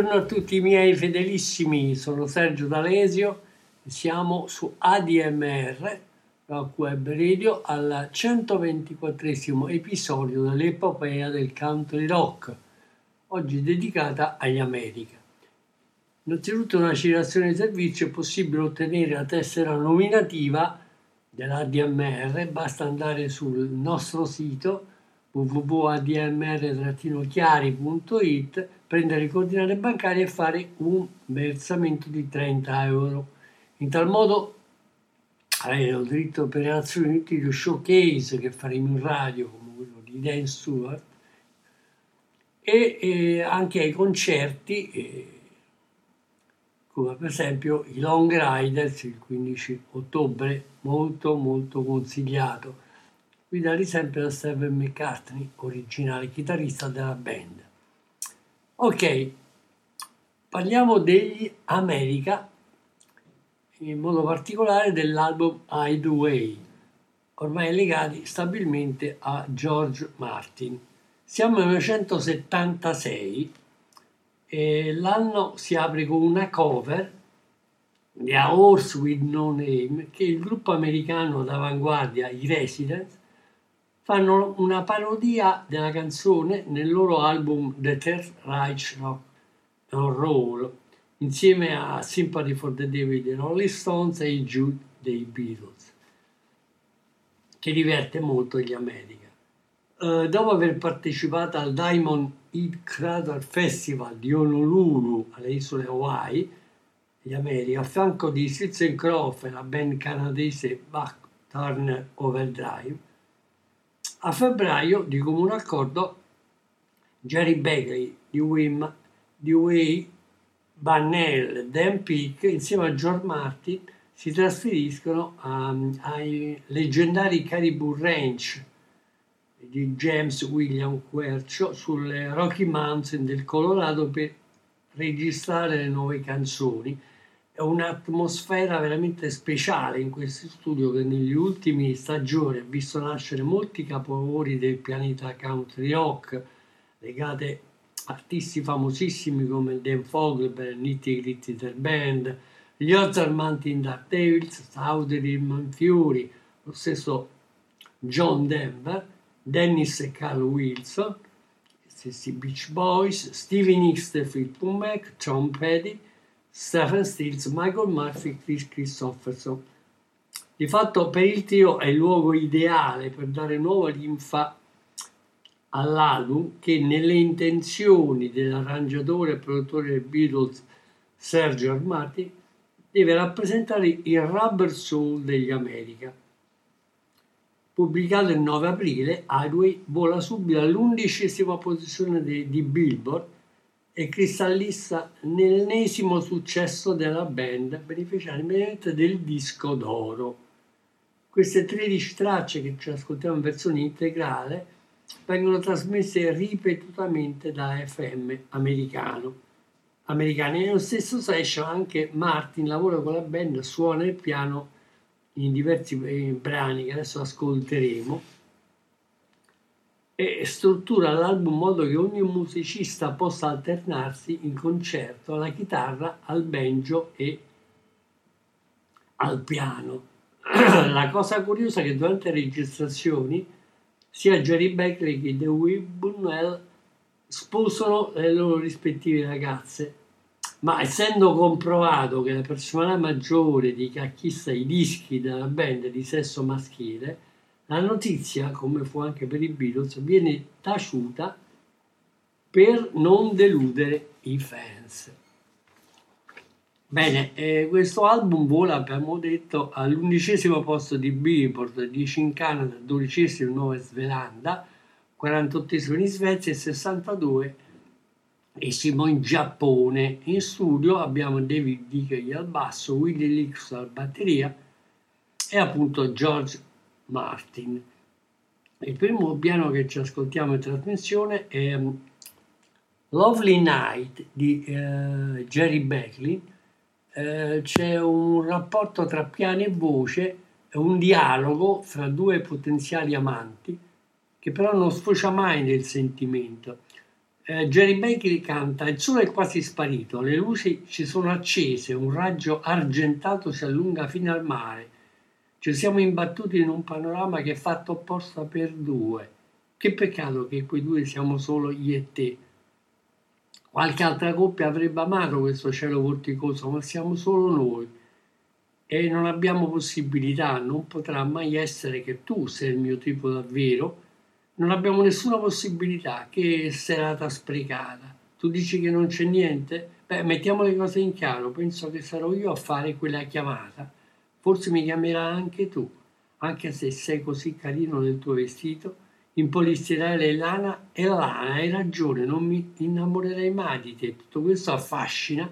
Buongiorno a tutti i miei fedelissimi, sono Sergio D'Alesio e siamo su ADMR, Rock Web Radio, al 124 episodio dell'epopea del country rock, oggi dedicata agli America. Innanzitutto una citazione di servizio è possibile ottenere la tessera nominativa dell'ADMR, basta andare sul nostro sito www.admr-chiari.it, prendere le coordinate bancarie e fare un versamento di 30 euro. In tal modo avete il diritto per le Nazioni Unite di showcase che faremo in radio come quello di Dan Stewart e eh, anche ai concerti eh, come per esempio i Long Riders il 15 ottobre molto molto consigliato guidati sempre da Stephen McCartney originale chitarrista della band ok. Parliamo degli America in modo particolare dell'album Hide Away ormai legati stabilmente a George Martin. Siamo nel 1976 e l'anno si apre con una cover di A Horse with No Name che il gruppo americano d'avanguardia, i Residents, fanno una parodia della canzone nel loro album The Third Reich Rock and Roll insieme a Sympathy for the Devil dei Rolling Stones e i Jude dei Beatles che diverte molto gli America. Eh, dopo aver partecipato al Diamond Head Crater Festival di Honolulu alle isole Hawaii, gli America, a fianco di Stilson Croft e la band canadese Buck Turner Overdrive, a febbraio, di comune accordo, Jerry Bagley di Wim, di Way, Bannell, Dan Peake, insieme a George Martin, si trasferiscono a- ai leggendari Caribou Ranch di James William Quercio sulle Rocky Mountain del Colorado per registrare le nuove canzoni. Un'atmosfera veramente speciale in questo studio che negli ultimi stagioni ha visto nascere molti capolavori del pianeta country rock legate a artisti famosissimi come Dan Fogelberg, Nitty Gritty Their Band, gli Ozar Mountain Dark Devils, Southern Man Fury, lo stesso John Denver, Dennis e Carl Wilson, gli stessi Beach Boys, Stevie Nicks e Phil Mac, Tom Petty, Stephen Stills, Michael Murphy, Chris Christopherson. Di fatto per il trio è il luogo ideale per dare nuova linfa all'album che nelle intenzioni dell'arrangiatore e produttore dei Beatles Sergio Armati deve rappresentare il rubber soul degli America. Pubblicato il 9 aprile, Highway vola subito all'undicesima posizione di Billboard e cristallizza l'ennesimo successo della band, beneficiaria immediatamente del disco d'oro. Queste 13 tracce che ci ascoltiamo in versione integrale vengono trasmesse ripetutamente da FM americano. Americani. Nello stesso session anche Martin lavora con la band, suona il piano in diversi eh, brani che adesso ascolteremo e struttura l'album in modo che ogni musicista possa alternarsi in concerto alla chitarra, al banjo e al piano. La cosa curiosa è che durante le registrazioni sia Jerry Beckley che Dewey Bunnell sposano le loro rispettive ragazze, ma essendo comprovato che la personalità maggiore di chi acquista i dischi della band è di sesso maschile, la notizia, come fu anche per i Beatles, viene taciuta per non deludere i fans. Bene, eh, questo album vola, abbiamo detto, all'undicesimo posto di Billboard, 10 in Canada, 12 in Nuova Zelanda, 48 in Svezia e 62 esimo in Giappone. In studio abbiamo David Dickey al basso, Willie Lix alla batteria e appunto George Martin. Il primo piano che ci ascoltiamo in trasmissione è um, Lovely Night di eh, Jerry Beckley. Eh, c'è un rapporto tra piano e voce, un dialogo fra due potenziali amanti che però non sfocia mai nel sentimento. Eh, Jerry Beckley canta Il sole è quasi sparito, le luci ci sono accese, un raggio argentato si allunga fino al mare ci siamo imbattuti in un panorama che è fatto apposta per due. Che peccato che quei due siamo solo io e te. Qualche altra coppia avrebbe amato questo cielo vorticoso, ma siamo solo noi. E non abbiamo possibilità, non potrà mai essere che tu sei il mio tipo davvero. Non abbiamo nessuna possibilità, che serata sprecata. Tu dici che non c'è niente? Beh, mettiamo le cose in chiaro, penso che sarò io a fare quella chiamata Forse mi chiamerai anche tu, anche se sei così carino nel tuo vestito, in polistirene e lana e lana, hai ragione, non mi innamorerei mai di te. Tutto questo affascina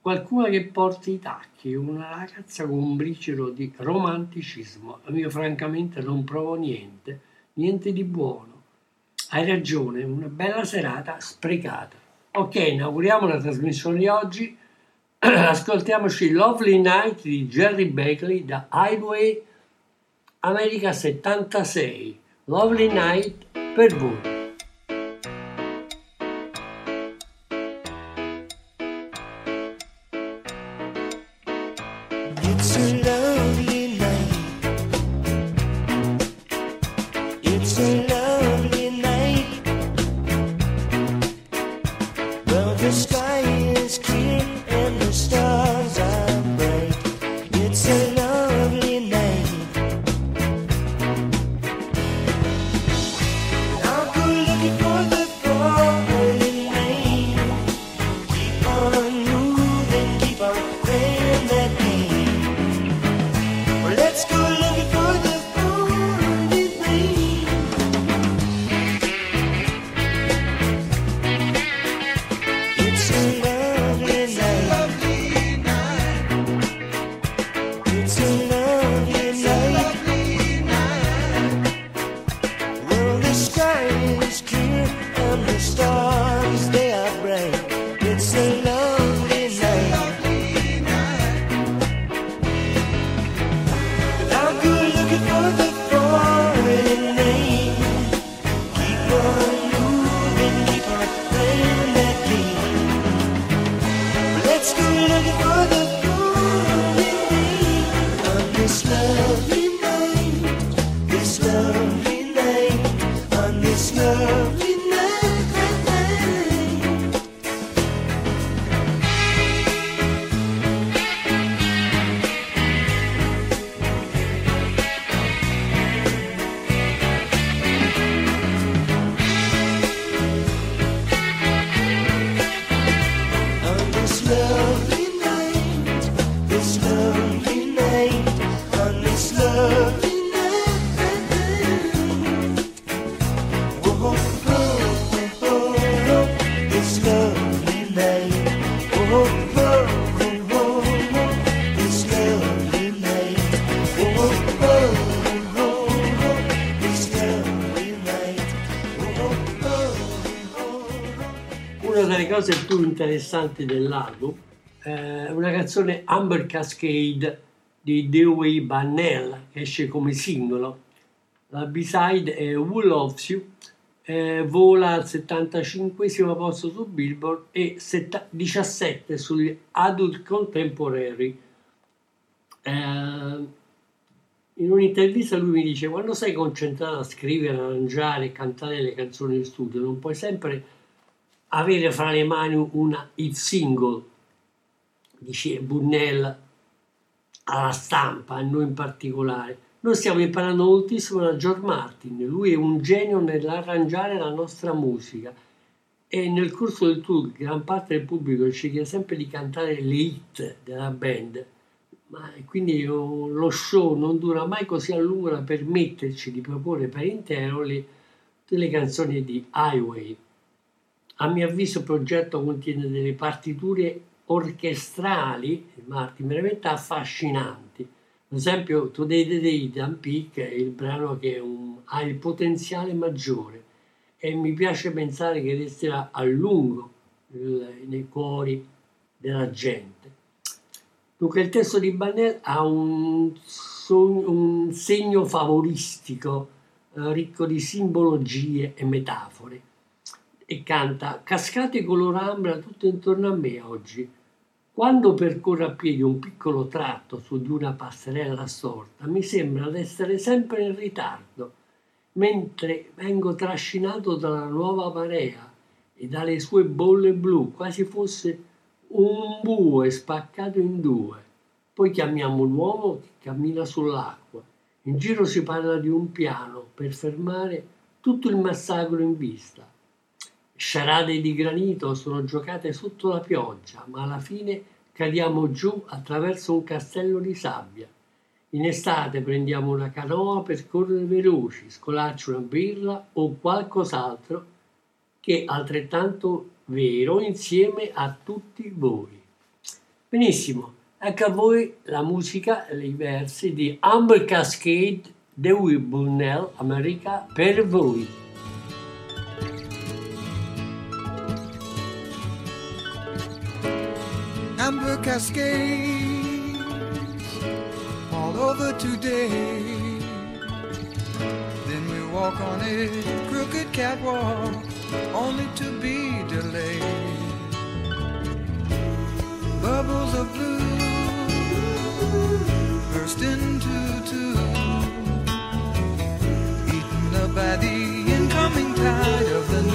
qualcuno che porti i tacchi, una ragazza con un briciolo di romanticismo. Io francamente non provo niente, niente di buono. Hai ragione, una bella serata sprecata. Ok, inauguriamo la trasmissione di oggi ascoltiamoci Lovely Night di Jerry Beckley da Highway America 76 Lovely Night per voi interessanti dell'album è una canzone Amber Cascade di Dewey Bannell che esce come singolo. La B-side è Who Loves You, eh, vola al 75 posto su Billboard e setta- 17 sugli Adult Contemporary. Eh, in un'intervista lui mi dice quando sei concentrato a scrivere, arrangiare e cantare le canzoni in studio non puoi sempre avere fra le mani una hit single dice Bunnell alla stampa a noi in particolare. Noi stiamo imparando moltissimo da George Martin. Lui è un genio nell'arrangiare la nostra musica. E nel corso del tour gran parte del pubblico ci chiede sempre di cantare le hit della band. Ma quindi lo show non dura mai così a lungo da permetterci di proporre per intero le, delle canzoni di Highway. A mio avviso il progetto contiene delle partiture orchestrali, Martin, veramente affascinanti. Ad esempio Today the Day di Peak è il brano che un- ha il potenziale maggiore e mi piace pensare che resterà a lungo il- nei cuori della gente. Dunque il testo di Bannell ha un, un segno favoristico eh, ricco di simbologie e metafore e canta cascate color ambra tutto intorno a me oggi. Quando percorro a piedi un piccolo tratto su di una passerella storta mi sembra di essere sempre in ritardo, mentre vengo trascinato dalla nuova marea e dalle sue bolle blu, quasi fosse un bue spaccato in due. Poi chiamiamo l'uomo che cammina sull'acqua. In giro si parla di un piano per fermare tutto il massacro in vista. Sciarade di granito sono giocate sotto la pioggia, ma alla fine cadiamo giù attraverso un castello di sabbia. In estate prendiamo una canoa per correre veloci, scolarci una birra o qualcos'altro che è altrettanto vero insieme a tutti voi. Benissimo, ecco a voi la musica, i versi di Amber Cascade, Dewey Bunnell, America per voi. Cascades all over today. Then we walk on a crooked catwalk only to be delayed. Bubbles of blue burst into two, eaten up by the incoming tide of the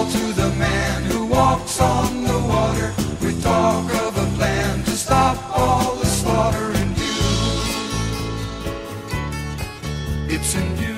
call to the man who walks on the water. We talk of a plan to stop all the slaughter in view. It's in view.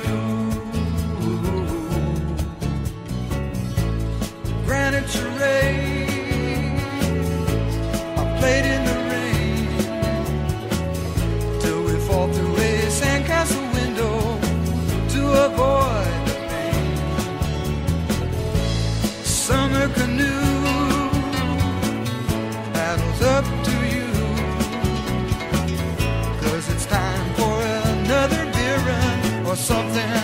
Something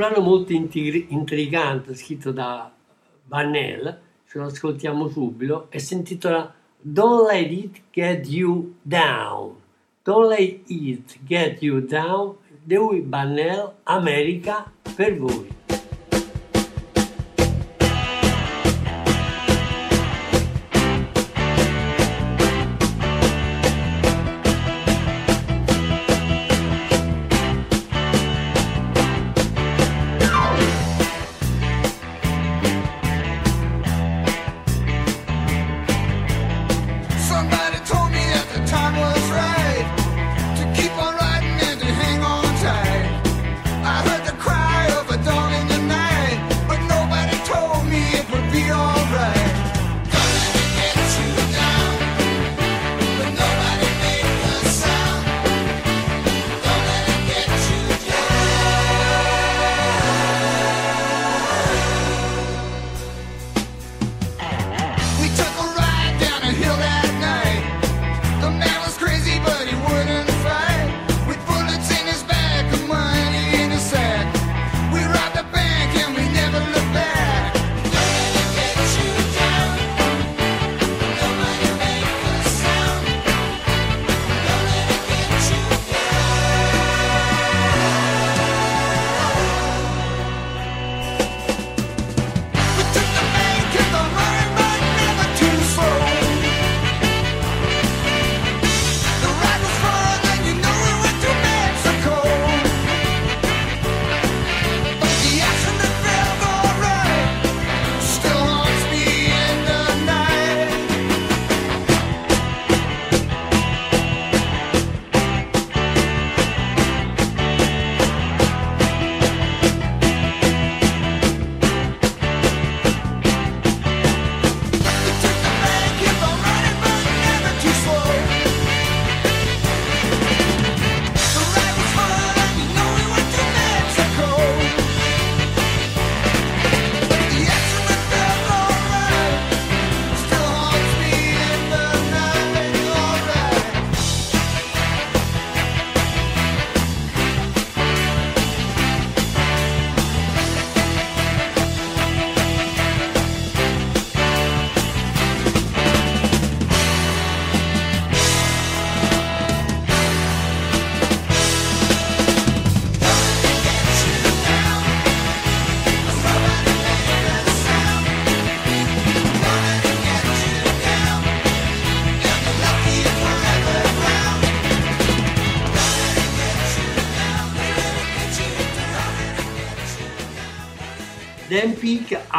brano molto intrigante scritto da Vanel, ce lo ascoltiamo subito, e si intitola Don't Let It Get You Down. Don't Let It Get You Down, Dewey Vanel, America, per voi.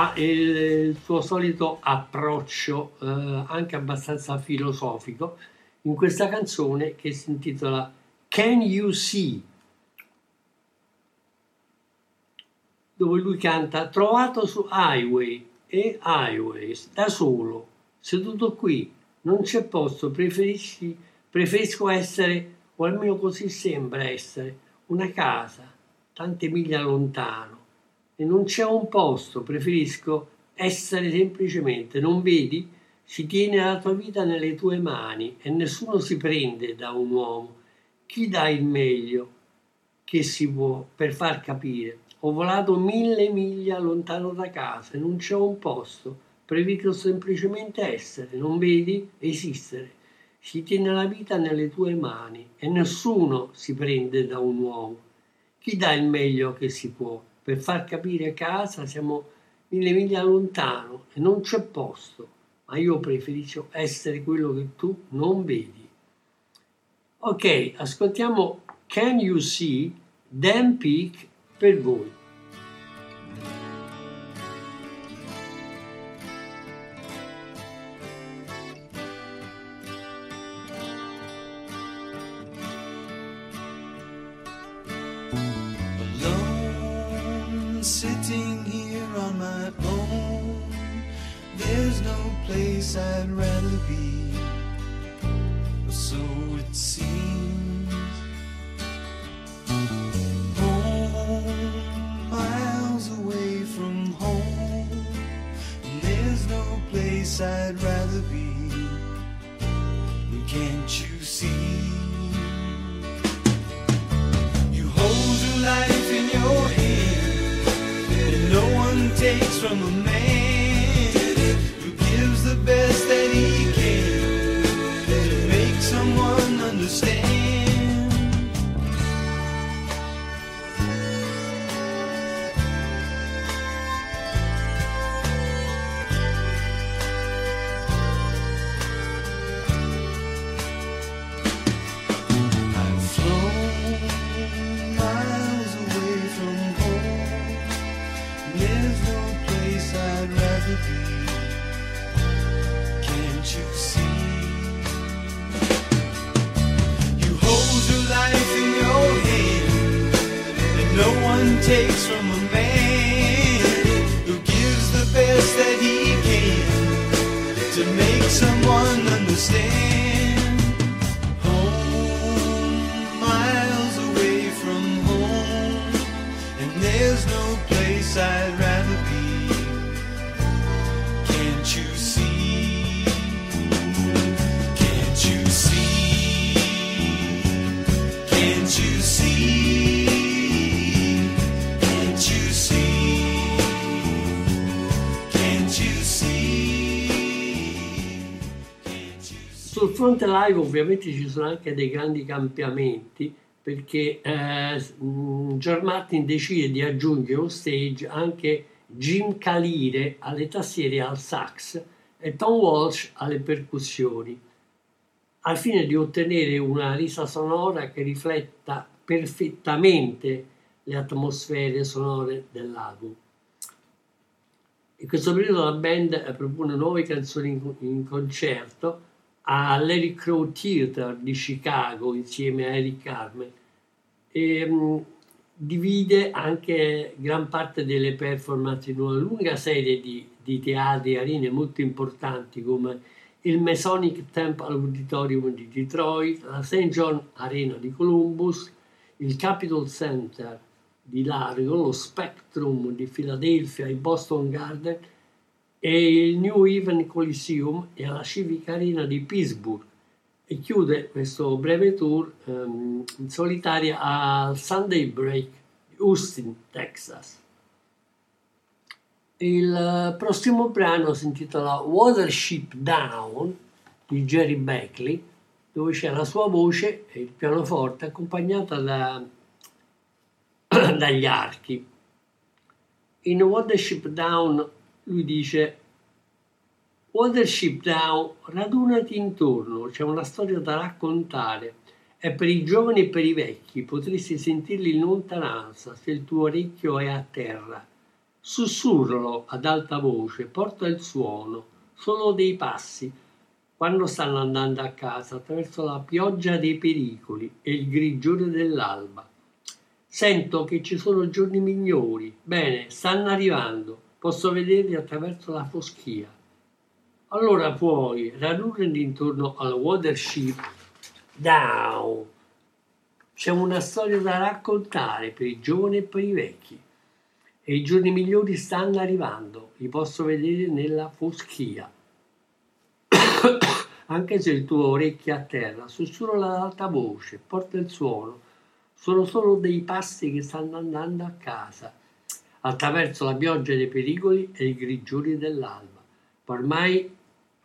Ha il, suo solito approccio eh, anche abbastanza filosofico in questa canzone che si intitola Can You See? dove lui canta trovato su highway e highways da solo seduto qui non c'è posto preferisci, preferisco essere o almeno così sembra essere una casa tante miglia lontano e non c'è un posto, preferisco essere semplicemente, non vedi? Si tiene la tua vita nelle tue mani e nessuno si prende da un uomo. Chi dà il meglio che si può per far capire? Ho volato mille miglia lontano da casa e non c'è un posto, preferisco semplicemente essere, non vedi? Esistere. Si tiene la vita nelle tue mani e nessuno si prende da un uomo. Chi dà il meglio che si può? Per far capire casa siamo mille miglia lontano e non c'è posto, ma io preferisco essere quello che tu non vedi. Ok, ascoltiamo Can You See Dan Peak per voi. My. There's no place I'd rather be, so it seems. Home, miles away from home, and there's no place I'd rather be. Can't you see? from sonunda takes from a man who gives the best that he can to make someone understand. Fronte live ovviamente ci sono anche dei grandi cambiamenti perché eh, mh, George Martin decide di aggiungere on stage anche Jim Calire alle tastiere al sax e Tom Walsh alle percussioni, al fine di ottenere una risa sonora che rifletta perfettamente le atmosfere sonore dell'album. In questo periodo la band propone nuove canzoni in concerto all'Eric Crow Theater di Chicago insieme a Eric Carmen e mh, divide anche gran parte delle performance in una lunga serie di, di teatri e arene molto importanti come il Masonic Temple Auditorium di Detroit, la St. John Arena di Columbus, il Capitol Center di Largo, lo Spectrum di Philadelphia, il Boston Garden e il New Haven Coliseum e alla Civic Arena di Pittsburgh e chiude questo breve tour ehm, in solitaria al Sunday Break di Austin, Texas. Il eh, prossimo brano si intitola Watership Down di Jerry Beckley, dove c'è la sua voce e il pianoforte accompagnata da- dagli archi. In Watership Down lui dice Watership Down, radunati intorno, c'è una storia da raccontare. È per i giovani e per i vecchi, potresti sentirli in lontananza se il tuo orecchio è a terra. Sussurralo ad alta voce, porta il suono, solo dei passi, quando stanno andando a casa attraverso la pioggia dei pericoli e il grigiore dell'alba. Sento che ci sono giorni migliori. Bene, stanno arrivando. Posso vederli attraverso la foschia. Allora puoi radunarti intorno al Watership Down. C'è una storia da raccontare per i giovani e per i vecchi. E i giorni migliori stanno arrivando. Li posso vedere nella foschia. Anche se il tuo orecchio è a terra, sussurra ad alta voce, porta il suono. Sono solo dei passi che stanno andando a casa, attraverso la pioggia dei pericoli e i grigiori dell'alba. Ormai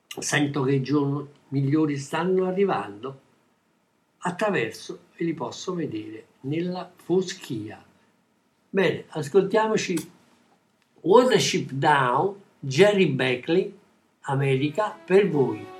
sento che i giorni migliori stanno arrivando, attraverso e li posso vedere nella foschia. Bene, ascoltiamoci Watership Down, Jerry Beckley, America per voi.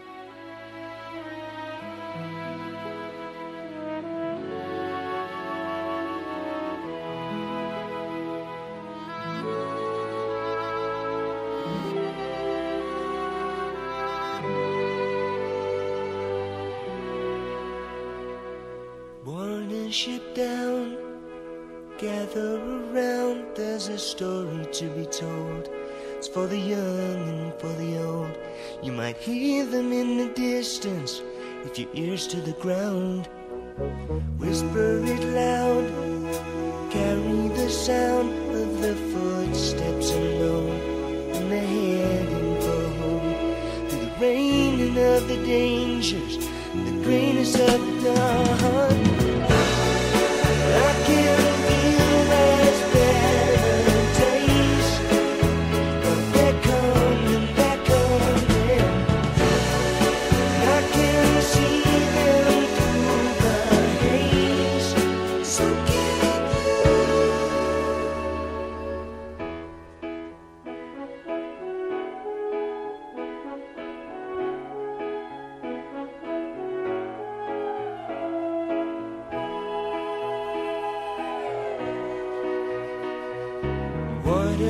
For the young and for the old. You might hear them in the distance if your ears to the ground. Whisper it loud, carry the sound of their footsteps alone, And they're heading for home through the rain and of the dangers, the greatness of the dawn.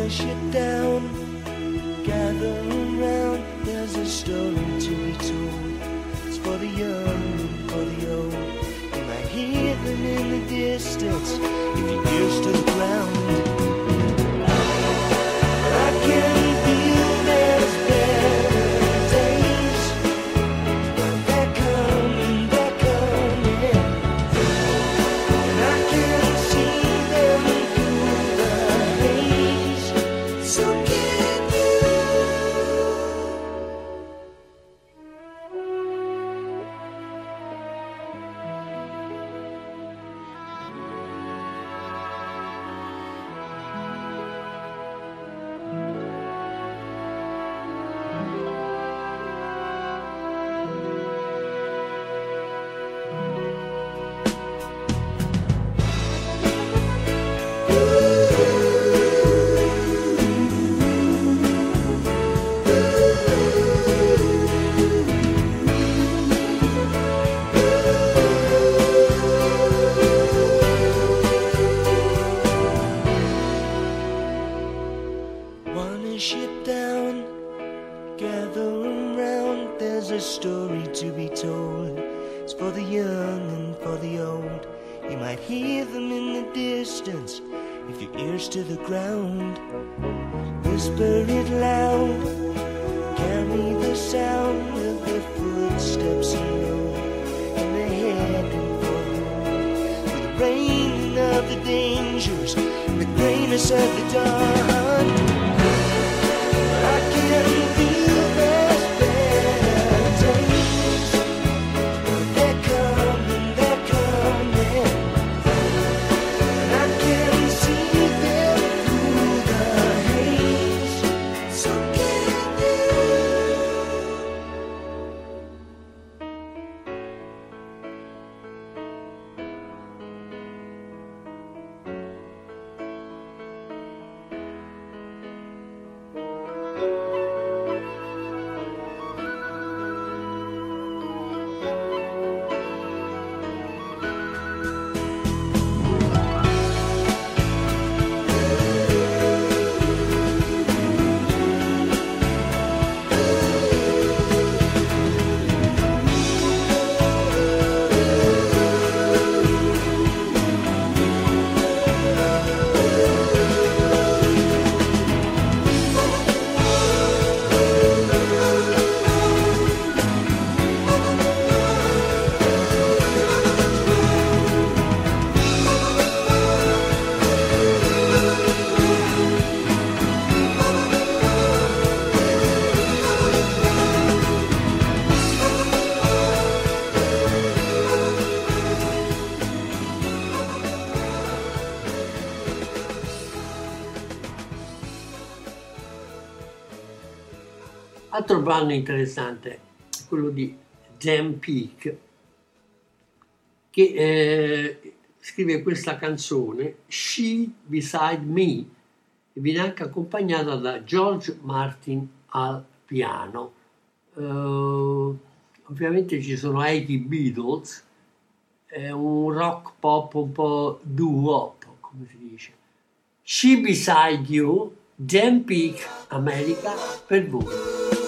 Her ship down, gather around. There's a story to be told. It's for the young and for the old. You might hear them in the distance if your ears to the ground. Altro brano interessante è quello di Dan Peake che eh, scrive questa canzone She Beside Me e viene anche accompagnata da George Martin al piano. Eh, ovviamente ci sono anche i Beatles, è un rock pop un po' doo-wop, come si dice. She Beside You, Dan Peake, America, per voi.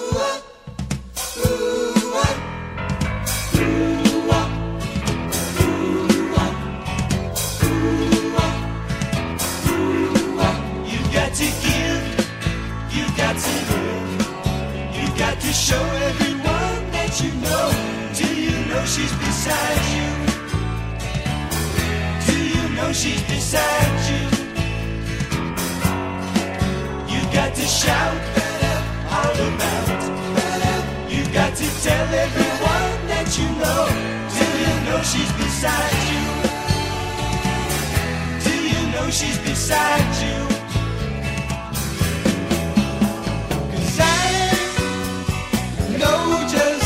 She's beside you? Do you know she's beside you? You got to shout all about. You got to tell everyone that you know. Do you know she's beside you? Do you know she's beside you? 'Cause I know just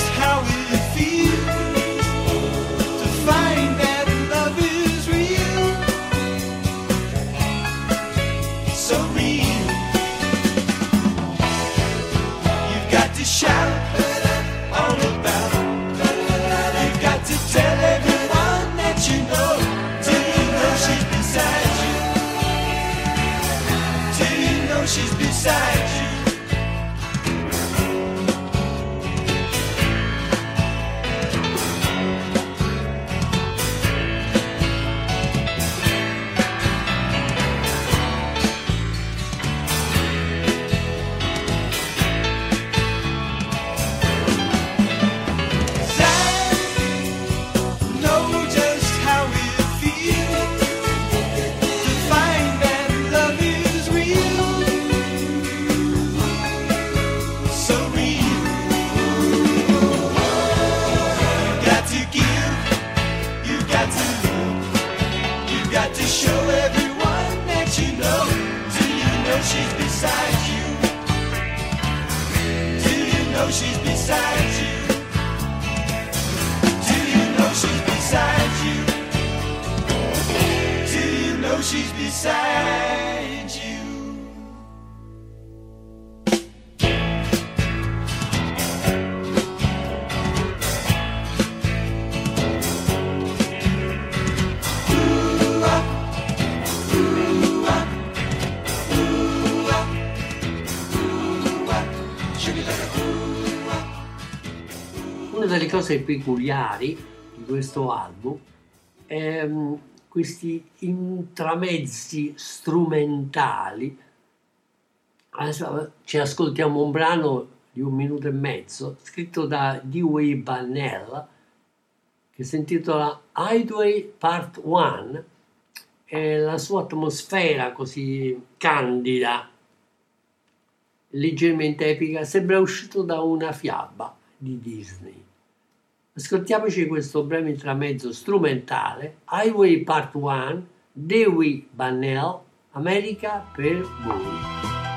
cose peculiari di questo album è mm, questi intramezzi strumentali. Adesso ci ascoltiamo un brano di un minuto e mezzo scritto da Dewey Bannell che si intitola Highway Part 1 e la sua atmosfera così candida leggermente epica, sembra uscito da una fiaba di Disney. Ascoltiamoci questo breve intramezzo strumentale, Highway Part 1, Dewey Bannell, America per voi.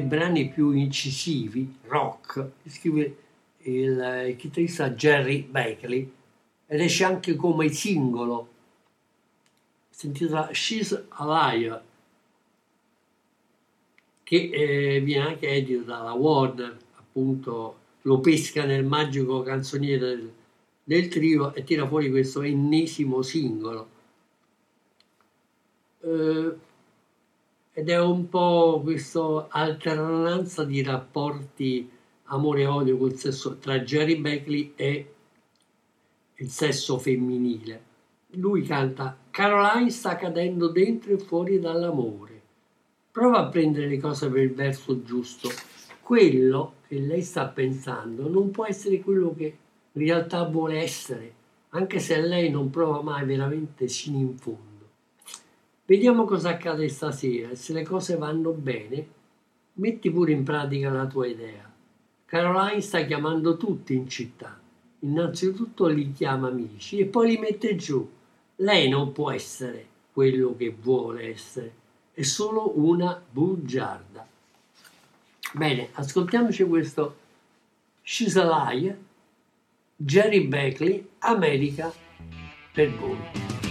Dei brani più incisivi, rock, scrive il, chitarrista Jerry Beckley ed esce anche come singolo. Si intitola She's a Liar, che eh, viene anche edito dalla Warner, appunto lo pesca nel magico canzoniere del, del trio e tira fuori questo ennesimo singolo. Eh, ed è un po' questa alternanza di rapporti amore e odio col sesso tra Jerry Beckley e il sesso femminile. Lui canta Caroline sta cadendo dentro e fuori dall'amore. Prova a prendere le cose per il verso giusto. Quello che lei sta pensando non può essere quello che in realtà vuole essere, anche se lei non prova mai veramente sino in fondo. Vediamo cosa accade stasera e se le cose vanno bene, metti pure in pratica la tua idea. Caroline sta chiamando tutti in città. Innanzitutto li chiama amici e poi li mette giù. Lei non può essere quello che vuole essere, è solo una bugiarda. Bene, ascoltiamoci questo She's a Liar, Jerry Beckley, America per voi.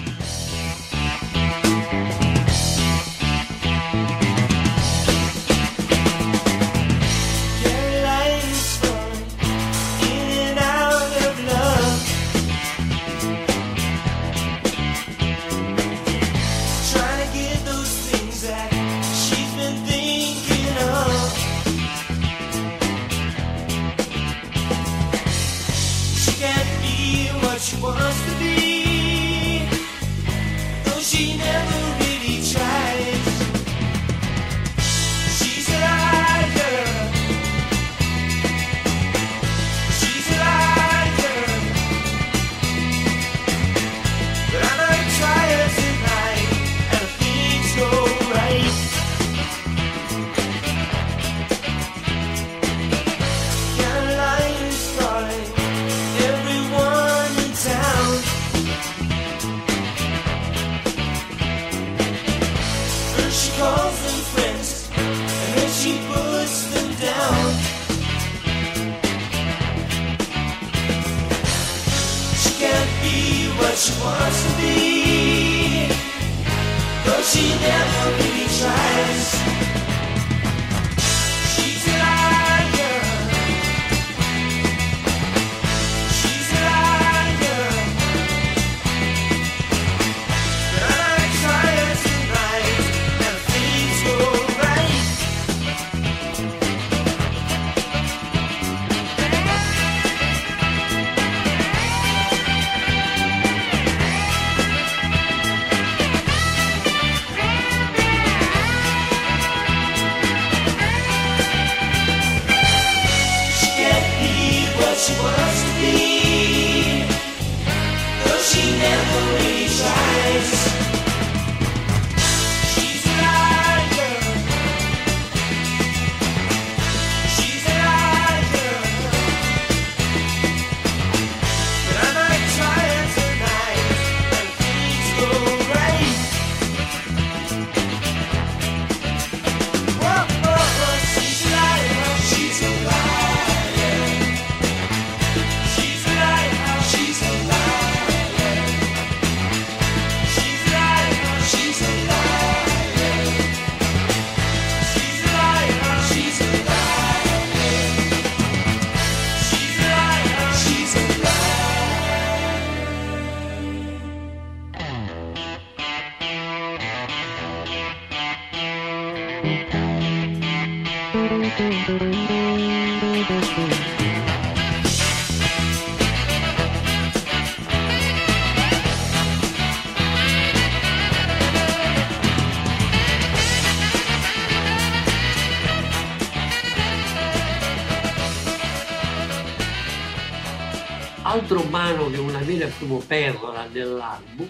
primo perla dell'album,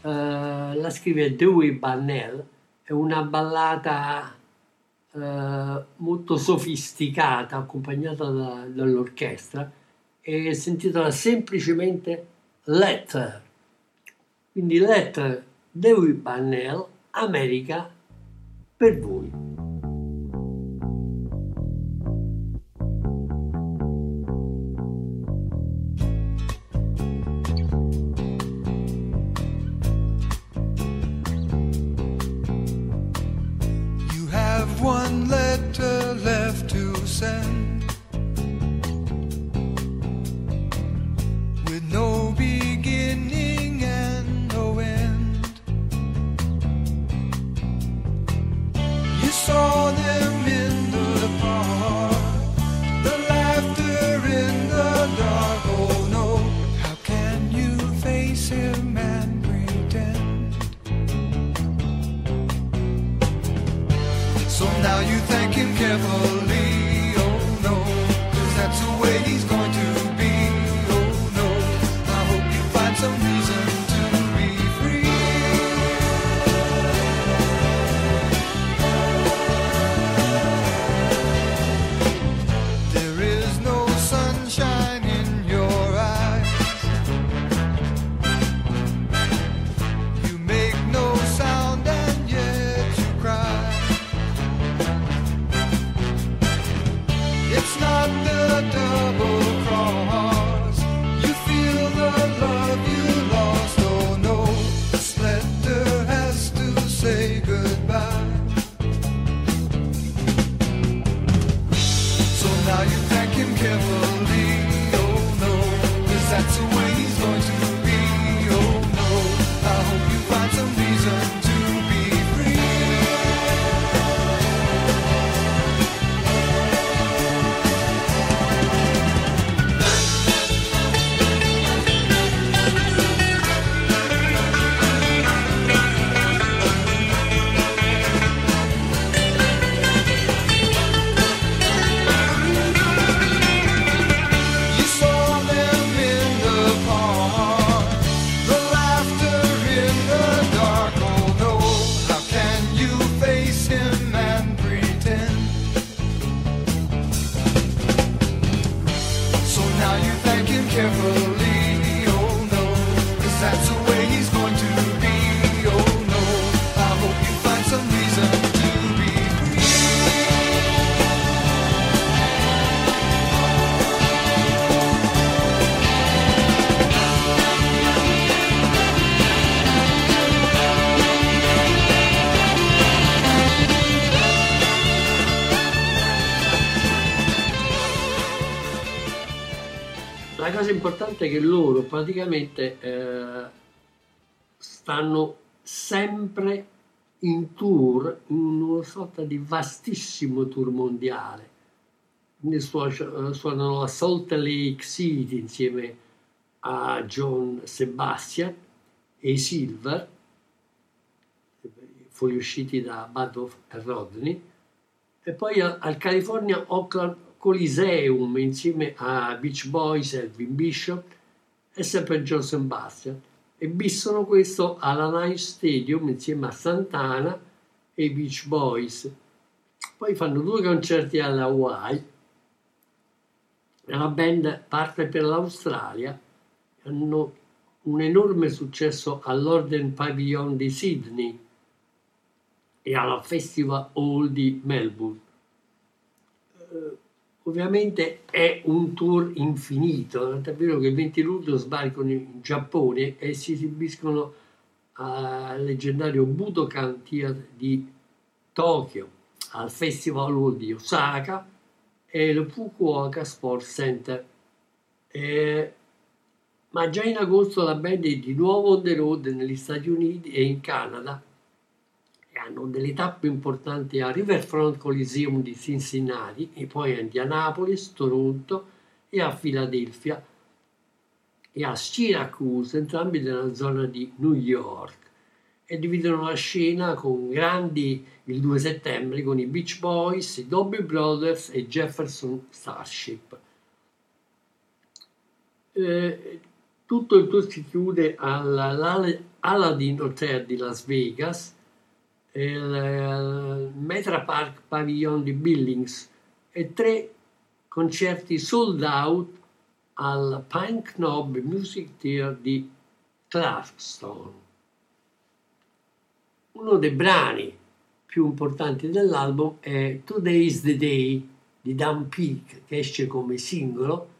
eh, la scrive Dewey Bannell, è una ballata eh, molto sofisticata accompagnata da, dall'orchestra e si intitola semplicemente Letter. Quindi Letter Dewey Bannell, America per voi. devil. Importante è che loro praticamente eh, stanno sempre in tour, in una sorta di vastissimo tour mondiale. Quindi suo- suonano a Salt Lake City insieme a John Sebastian e i Silver, fuoriusciti da Bud e Rodney, e poi al California Oakland Coliseum insieme a Beach Boys, Elvin Bishop e sempre John Sebastian e bissano questo alla Night Stadium insieme a Santana e i Beach Boys. Poi fanno due concerti alla Hawaii e la band parte per l'Australia hanno un enorme successo all'Orden Pavilion di Sydney e alla Festival Hall di Melbourne. Ovviamente è un tour infinito, tant'è vero che il 20 luglio sbarcano in Giappone e si esibiscono al leggendario Budokan Theatre di Tokyo, al Festival Hall di Osaka e al Fukuoka Sports Center. Eh, ma già in agosto la band è di nuovo on the road negli Stati Uniti e in Canada hanno delle tappe importanti a Riverfront Coliseum di Cincinnati e poi a Indianapolis, Toronto e a Filadelfia e a Syracuse, entrambi nella zona di New York e dividono la scena con grandi il 2 settembre con i Beach Boys, i Doobie Brothers e Jefferson Starship. Eh, tutto il tour si chiude all'Aladdin Hotel di Las Vegas, il Metra Park Pavilion di Billings e tre concerti sold out al Pine Knob Music Theatre di Clarkston. Uno dei brani più importanti dell'album è Today's the Day di Dan Peak, che esce come singolo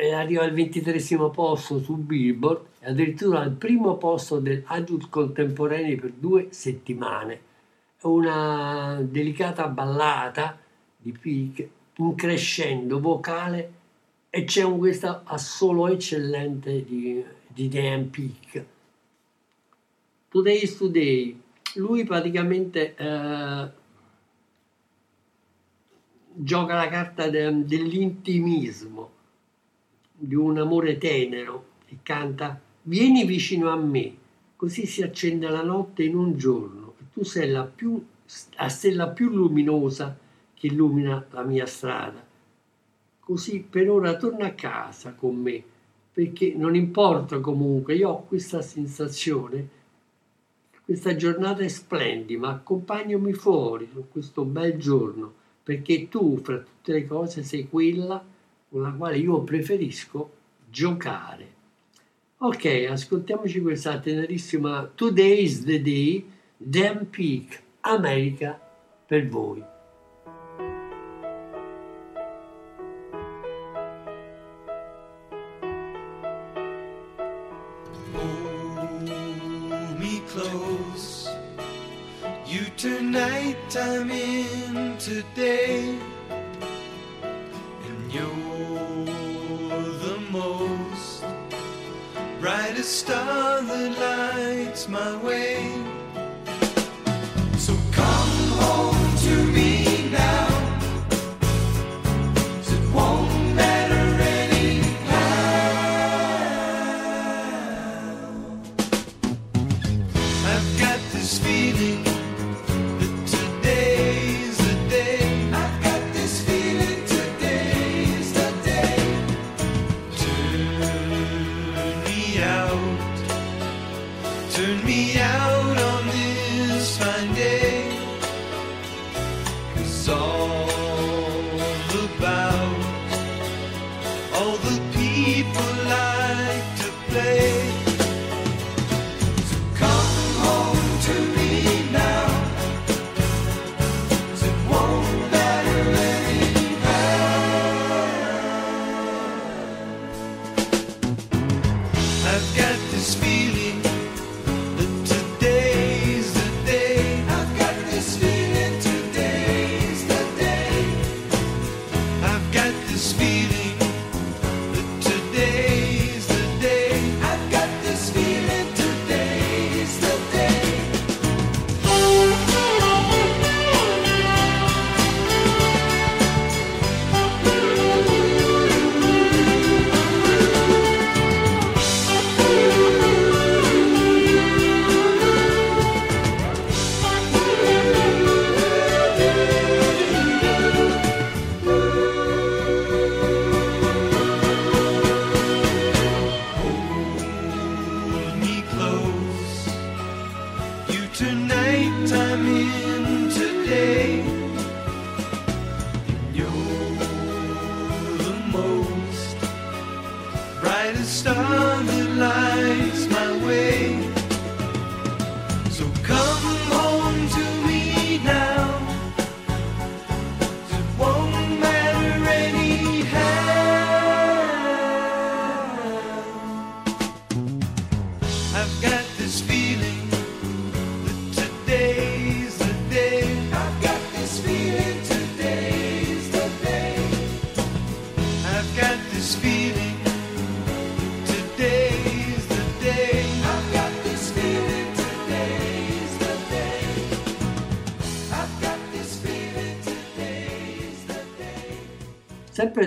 e arriva al ventitresimo posto su Billboard addirittura al primo posto del Adult Contemporanei per due settimane. Una delicata ballata di Peak, un crescendo vocale e c'è un questo assolo eccellente di, di Dan Peak. Today is Today, lui praticamente eh, gioca la carta de- dell'intimismo di un amore tenero e canta Vieni vicino a me, così si accende la notte in un giorno e tu sei la, più, la stella più luminosa che illumina la mia strada. Così per ora torna a casa con me, perché non importa comunque, io ho questa sensazione, questa giornata è splendida, accompagnami fuori su questo bel giorno, perché tu, fra tutte le cose, sei quella con la quale io preferisco giocare. Ok, ascoltiamoci questa tenerissima Today's the Day, Dan Peak, America per voi. Hold me close. You star that lights my way.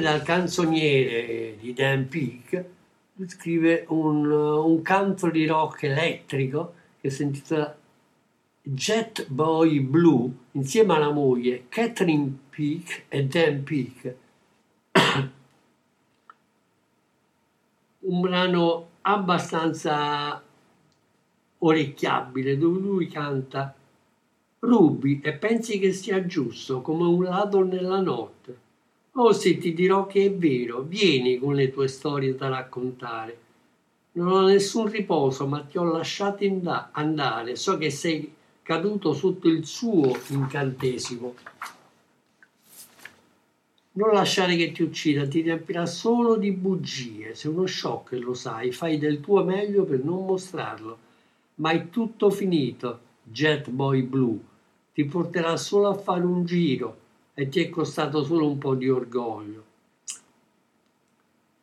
Dal canzoniere di Dan Peake, scrive un, un canto di rock elettrico che si intitola Jet Boy Blue insieme alla moglie Catherine Peake e Dan Peake. un brano abbastanza orecchiabile dove lui canta Ruby e pensi che sia giusto come un ladro nella notte. Oh se ti dirò che è vero, vieni con le tue storie da raccontare. Non ho nessun riposo, ma ti ho lasciato andare. So che sei caduto sotto il suo incantesimo. Non lasciare che ti uccida, ti riempirà solo di bugie. Sei uno shock, lo sai, fai del tuo meglio per non mostrarlo. Ma è tutto finito, Jet Boy Blue. Ti porterà solo a fare un giro e ti è costato solo un po' di orgoglio.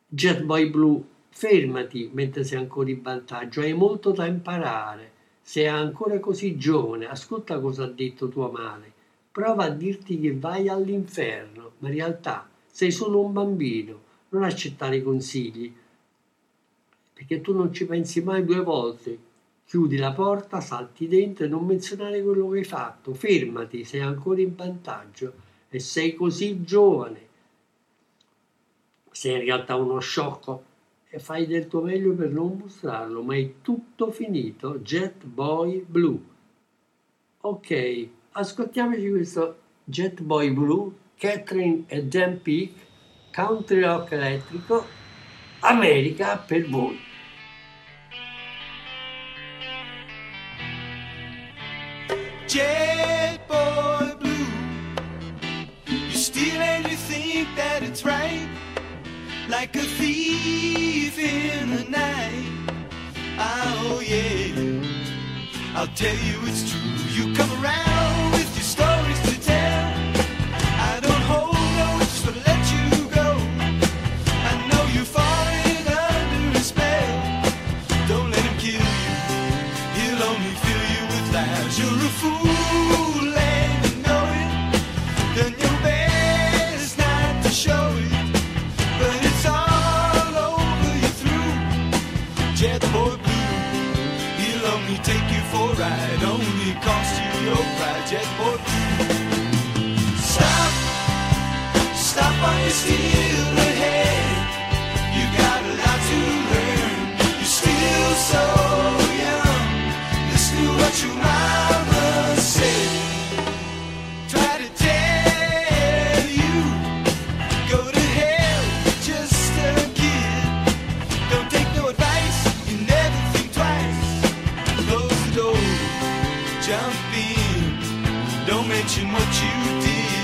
Jet Boy Blue, fermati mentre sei ancora in vantaggio, hai molto da imparare. Sei ancora così giovane, ascolta cosa ha detto tua madre. Prova a dirti che vai all'inferno, ma in realtà sei solo un bambino. Non accettare i consigli, perché tu non ci pensi mai due volte. Chiudi la porta, salti dentro e non menzionare quello che hai fatto. Fermati, sei ancora in vantaggio e sei così giovane. Sei in realtà uno sciocco e fai del tuo meglio per non mostrarlo, ma è tutto finito. Jet Boy Blue. Ok, ascoltiamoci questo Jet Boy Blue, Catherine e Dan Peake, country rock elettrico, America per voi. Jet boy that it's right, like a thief in the night. Oh yeah, I'll tell you it's true. You come around ride, only cost you your pride. Jet blue, stop, stop while you're still mention what you did.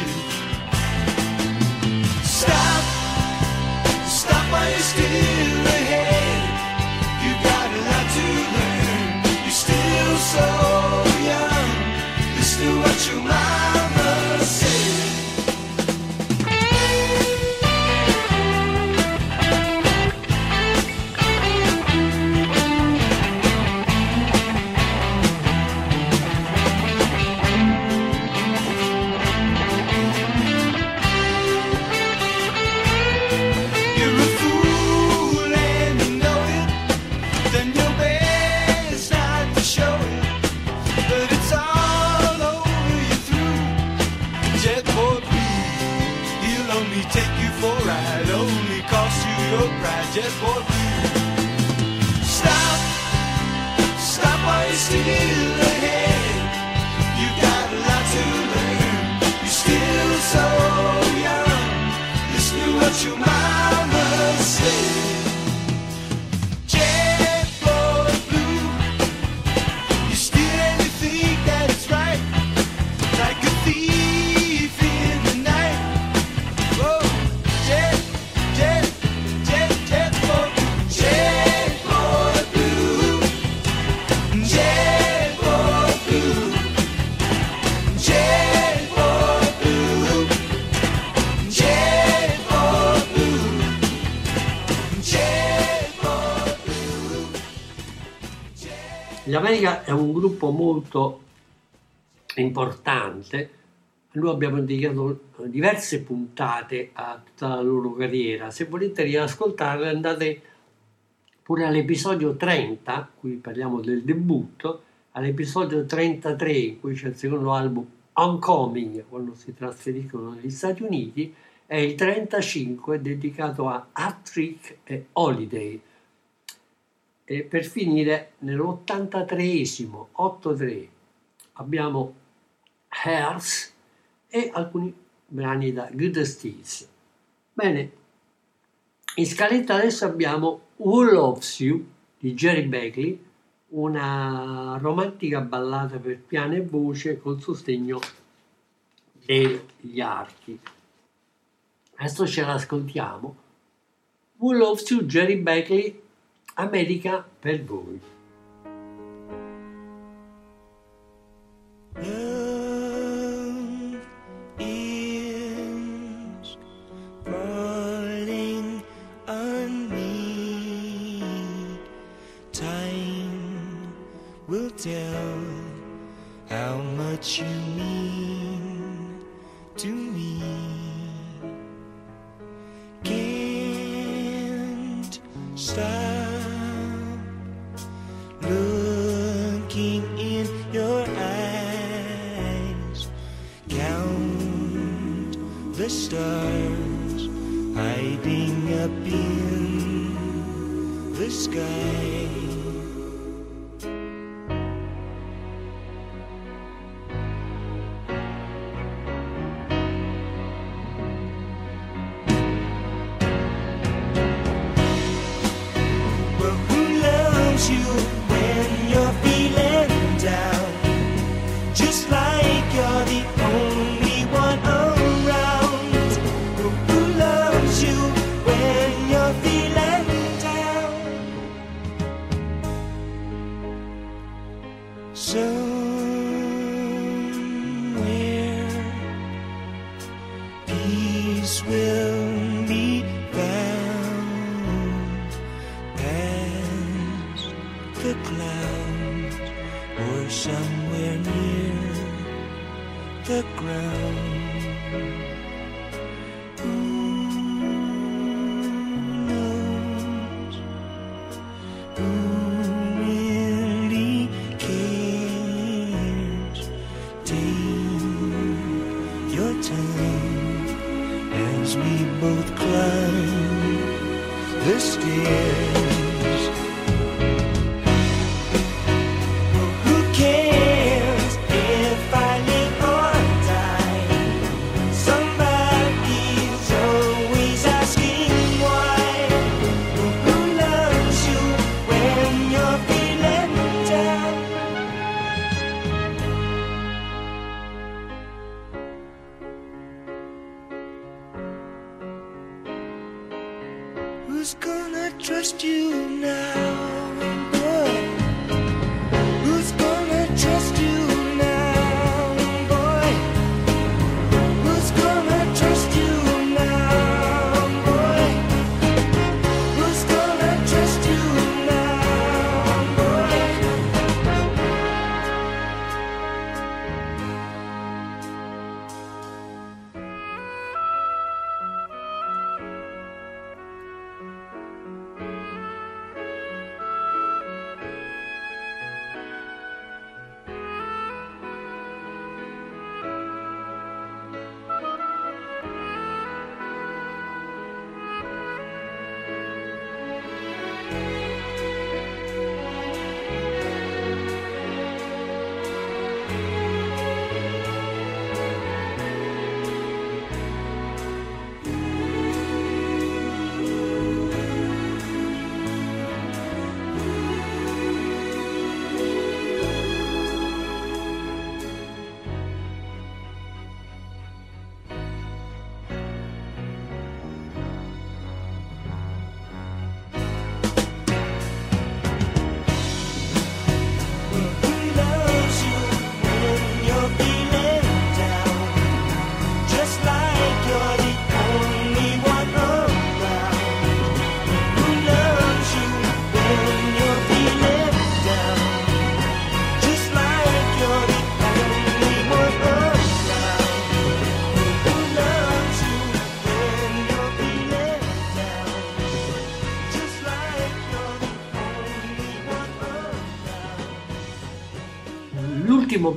Gli America è un gruppo molto importante, noi abbiamo dedicato diverse puntate a tutta la loro carriera, se volete riascoltarle andate pure all'episodio 30, qui parliamo del debutto, all'episodio 33 in cui c'è il secondo album Oncoming, quando si trasferiscono negli Stati Uniti, e il 35 dedicato a Hat-Trick e Holiday. E per finire, nell'83esimo, 8-3, abbiamo Hearts e alcuni brani da Steeds. Bene, in scaletta adesso abbiamo Who Loves You di Jerry Beckley, una romantica ballata per piano e voce col sostegno degli archi. Adesso ce l'ascoltiamo. Who Loves You, Jerry Beckley, America per voi.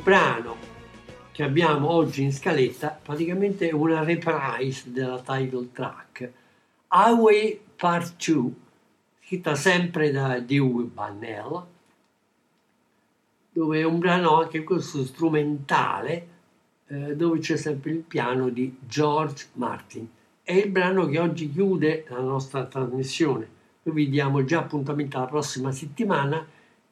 Brano che abbiamo oggi in scaletta praticamente è una reprise della title track Highway Part 2 scritta sempre da Dewey Bannell dove è un brano anche questo strumentale eh, dove c'è sempre il piano di George Martin. È il brano che oggi chiude la nostra trasmissione. Noi vi diamo già appuntamento alla prossima settimana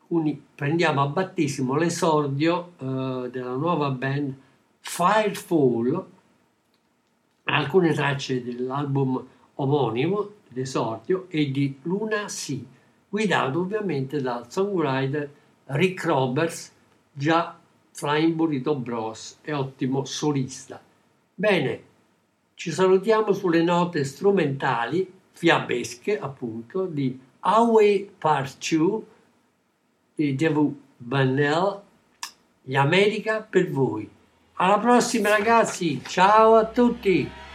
quindi prendiamo a battesimo l'esordio eh, della nuova band Firefall, alcune tracce dell'album omonimo, l'esordio, e di Luna Sea, guidato ovviamente dal songwriter Rick Roberts, già Flying Burrito Bros e ottimo solista. Bene, ci salutiamo sulle note strumentali, fiabesche appunto, di Highway Part 2 di Devu Bannell, gli America per voi. Alla prossima ragazzi, ciao a tutti!